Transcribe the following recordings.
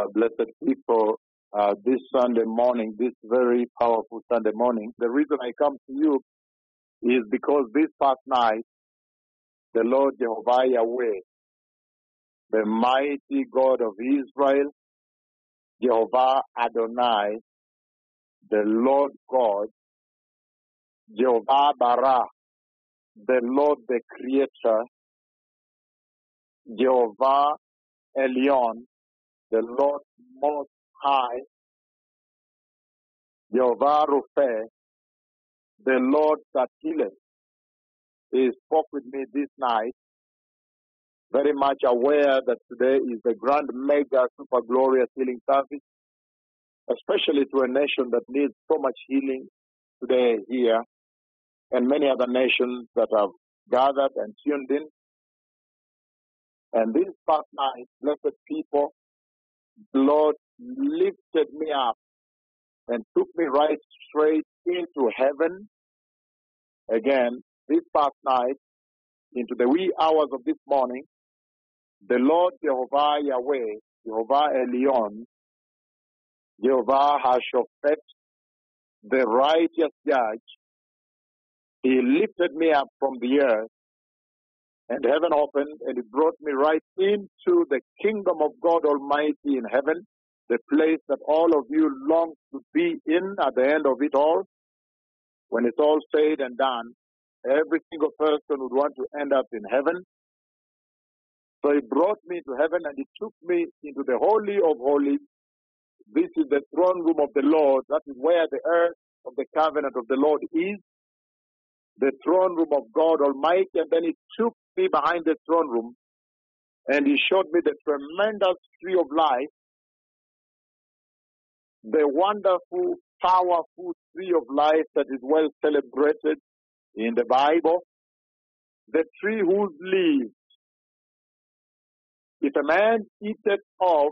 uh, blessed people, uh, this Sunday morning, this very powerful Sunday morning. The reason I come to you is because this past night, the Lord Jehovah Yahweh, the mighty God of Israel, Jehovah Adonai, the Lord God, Jehovah Bara, the Lord the Creator, Jehovah Elion, the Lord Most High, Jehovah Rufe, the Lord that healeth. He spoke with me this night, very much aware that today is the grand mega super glorious healing service, especially to a nation that needs so much healing today here, and many other nations that have gathered and tuned in. And this past night, blessed people, Lord lifted me up and took me right straight into heaven. Again, this past night, into the wee hours of this morning, the Lord Jehovah Yahweh, Jehovah Elion, Jehovah Hashophet, the righteous judge, he lifted me up from the earth and heaven opened and it brought me right into the kingdom of God Almighty in heaven, the place that all of you long to be in at the end of it all. When it's all said and done, every single person would want to end up in heaven. So he brought me to heaven and he took me into the Holy of Holies. This is the throne room of the Lord. That is where the earth of the covenant of the Lord is. The throne room of God Almighty. And then he took me behind the throne room and he showed me the tremendous tree of life, the wonderful, powerful tree of life that is well celebrated in the Bible, the tree whose leaves, if a man eateth of,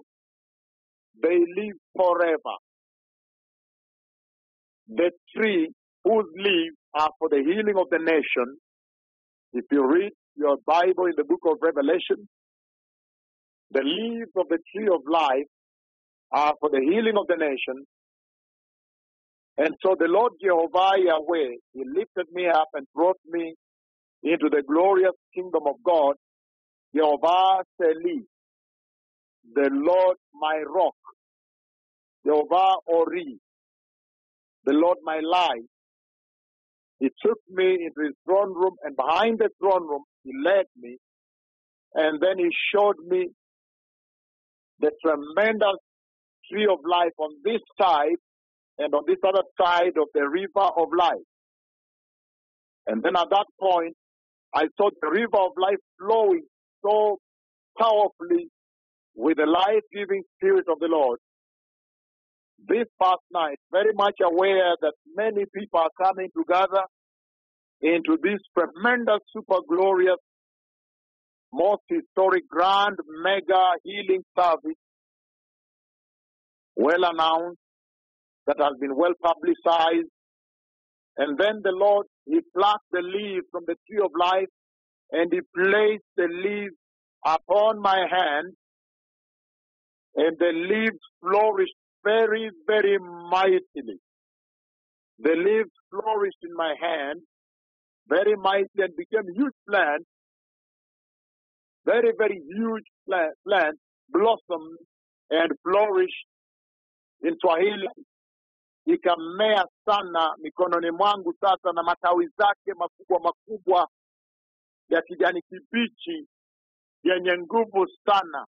they live forever. The tree whose leaves are for the healing of the nation. If you read your Bible in the book of Revelation, the leaves of the tree of life are for the healing of the nation. And so the Lord Jehovah Yahweh, He lifted me up and brought me into the glorious kingdom of God, Jehovah Seli, the Lord my rock, Jehovah Ori, the Lord my light. He took me into his throne room and behind the throne room, he led me and then he showed me the tremendous tree of life on this side and on this other side of the river of life. And then at that point, I saw the river of life flowing so powerfully with the life-giving spirit of the Lord. This past night, very much aware that many people are coming together into this tremendous, super glorious, most historic, grand, mega healing service, well announced, that has been well publicized. And then the Lord, He plucked the leaves from the tree of life and He placed the leaves upon my hand and the leaves flourished very, very mightily. The leaves flourished in my hand very mightily and became huge plants, very, very huge plant, blossomed and flourished in Swahili. Ikamea sana mikononi mwangu sasa, na matawi zake makubwa makubwa ya kijani kibichi yenye nguvu sana,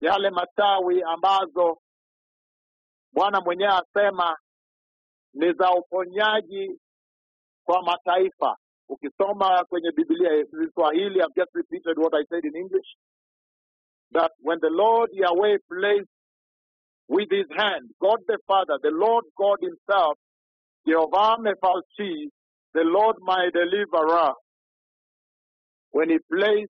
yale matawi ambazo Bwana mwenyewe asema ni za uponyaji kwa mataifa. Ukisoma kwenye Biblia Kiswahili, I've just repeated what I said in English, that when the Lord Yahweh placed with his hand, God the Father, the Lord God himself, Jehovah Mephalchi, the Lord my deliverer, when he placed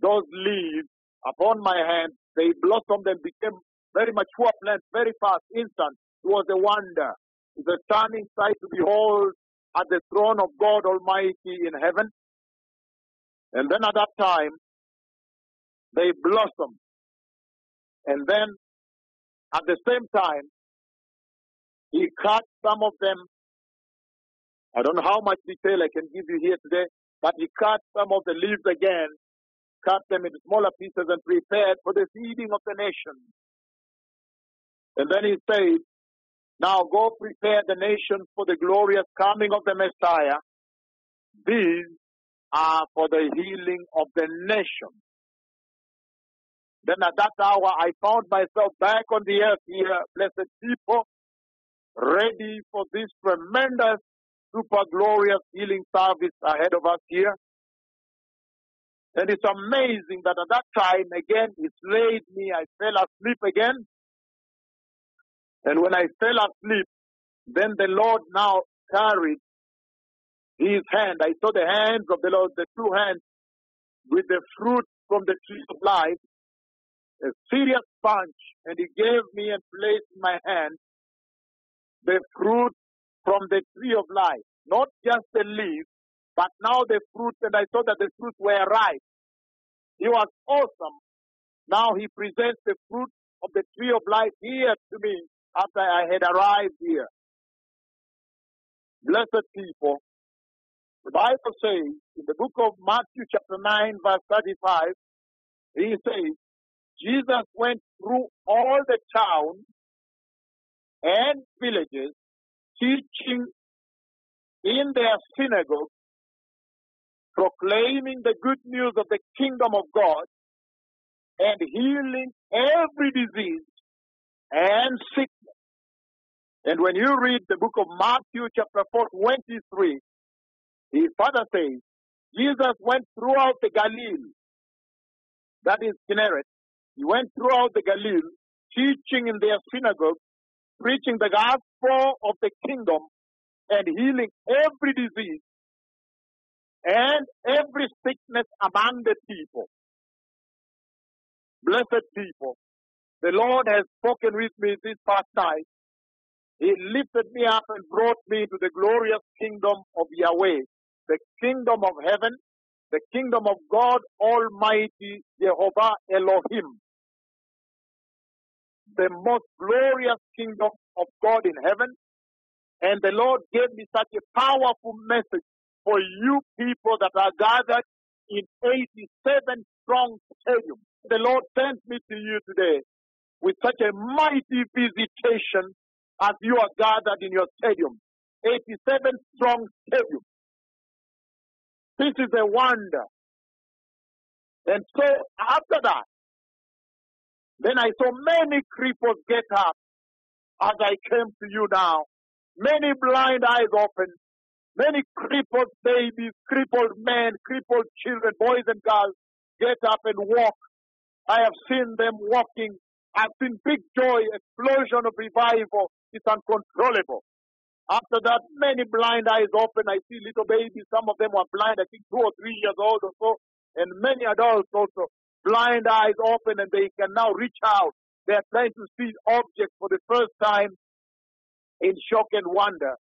those leaves upon my hand, they blossomed and became very mature plants very fast, instant. It was a wonder. It's a stunning sight to behold at the throne of God Almighty in heaven. And then at that time, they blossomed. And then At the same time, he cut some of them. I don't know how much detail I can give you here today, but he cut some of the leaves again, cut them into smaller pieces and prepared for the feeding of the nation. And then he said, now go prepare the nation for the glorious coming of the Messiah. These are for the healing of the nation. Then at that hour, I found myself back on the earth here, blessed people, ready for this tremendous, super glorious healing service ahead of us here. And it's amazing that at that time, again, it laid me, I fell asleep again. And when I fell asleep, then the Lord now carried his hand. I saw the hands of the Lord, the two hands with the fruit from the tree of life, a serious bunch, and he gave me and placed in my hand the fruit from the tree of life, not just the leaf, but now the fruit, and I saw that the fruits were ripe. He was awesome. Now he presents the fruit of the tree of life here to me after I had arrived here. Blessed people, the Bible says in the book of Matthew chapter 9 verse 35, he says, Jesus went through all the towns and villages teaching in their synagogues, proclaiming the good news of the kingdom of God and healing every disease and sickness. And when you read the book of Matthew chapter 4, 23, his father says, Jesus went throughout the Galilee, that is Kinneret. He went throughout the Galilee, teaching in their synagogue, preaching the gospel of the kingdom, and healing every disease and every sickness among the people. Blessed people, the Lord has spoken with me this past night. He lifted me up and brought me into the glorious kingdom of Yahweh, the kingdom of heaven, the kingdom of God Almighty, Jehovah Elohim. The most glorious kingdom of God in heaven. And the Lord gave me such a powerful message for you people that are gathered in 87 strong stadiums. The Lord sent me to you today with such a mighty visitation as you are gathered in your stadium. 87 strong stadium. This is a wonder. And so after that, then I saw many cripples get up as I came to you now. Many blind eyes open. Many crippled babies, crippled men, crippled children, boys and girls get up and walk. I have seen them walking I've seen big joy, explosion of revival. It's uncontrollable. After that, many blind eyes open. I see little babies. Some of them were blind, I think two or three years old or so. And many adults also. Blind eyes open and they can now reach out. They are trying to see objects for the first time in shock and wonder.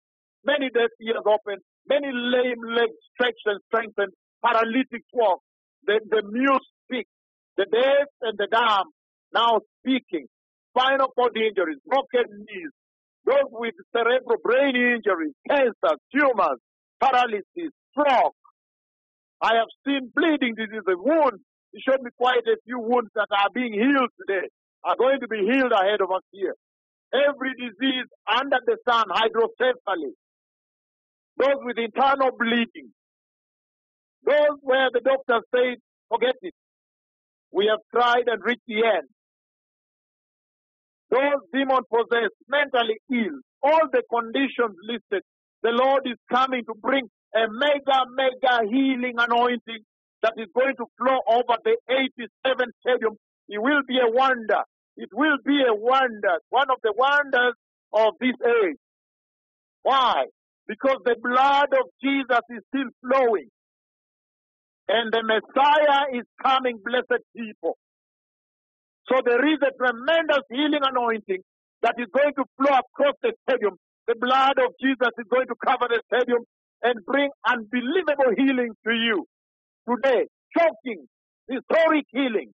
Many deaf ears open. Many lame legs stretched and strengthened. Paralytic walk. The, the mute speak. The deaf and the dumb now speaking, spinal cord injuries, broken knees, those with cerebral brain injuries, cancer, tumors, paralysis, stroke. I have seen bleeding diseases, wounds. He showed me quite a few wounds that are being healed today, are going to be healed ahead of us here. Every disease under the sun, hydrocephaly, those with internal bleeding, those where the doctor said, forget it. We have tried and reached the end those demon possessed, mentally ill, all the conditions listed, the Lord is coming to bring a mega, mega healing anointing that is going to flow over the 87 stadium. It will be a wonder. It will be a wonder, one of the wonders of this age. Why? Because the blood of Jesus is still flowing. And the Messiah is coming, blessed people. So there is a tremendous healing anointing that is going to flow across the stadium. The blood of Jesus is going to cover the stadium and bring unbelievable healing to you today. Shocking, historic healing.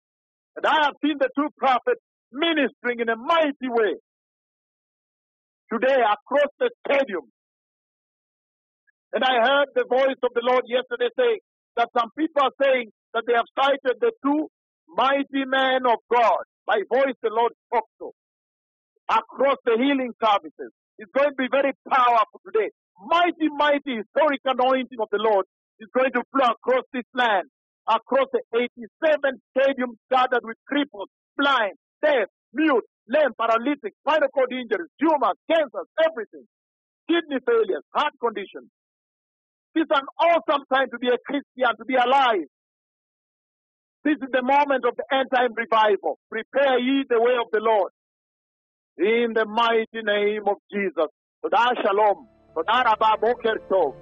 And I have seen the two prophets ministering in a mighty way today across the stadium. And I heard the voice of the Lord yesterday say that some people are saying that they have sighted the two mighty man of God by voice the Lord spoke to across the healing services. It's going to be very powerful today. Mighty, mighty historic anointing of the Lord is going to flow across this land, across the 87 stadiums gathered with cripples, blind, deaf, mute, lame, paralytic, spinal cord injuries, tumors, cancers, everything, kidney failures, heart conditions. This is an awesome time to be a Christian, to be alive. This is the moment of the end time revival. Prepare ye the way of the Lord. In the mighty name of Jesus. Toda shalom. Toda boker tov.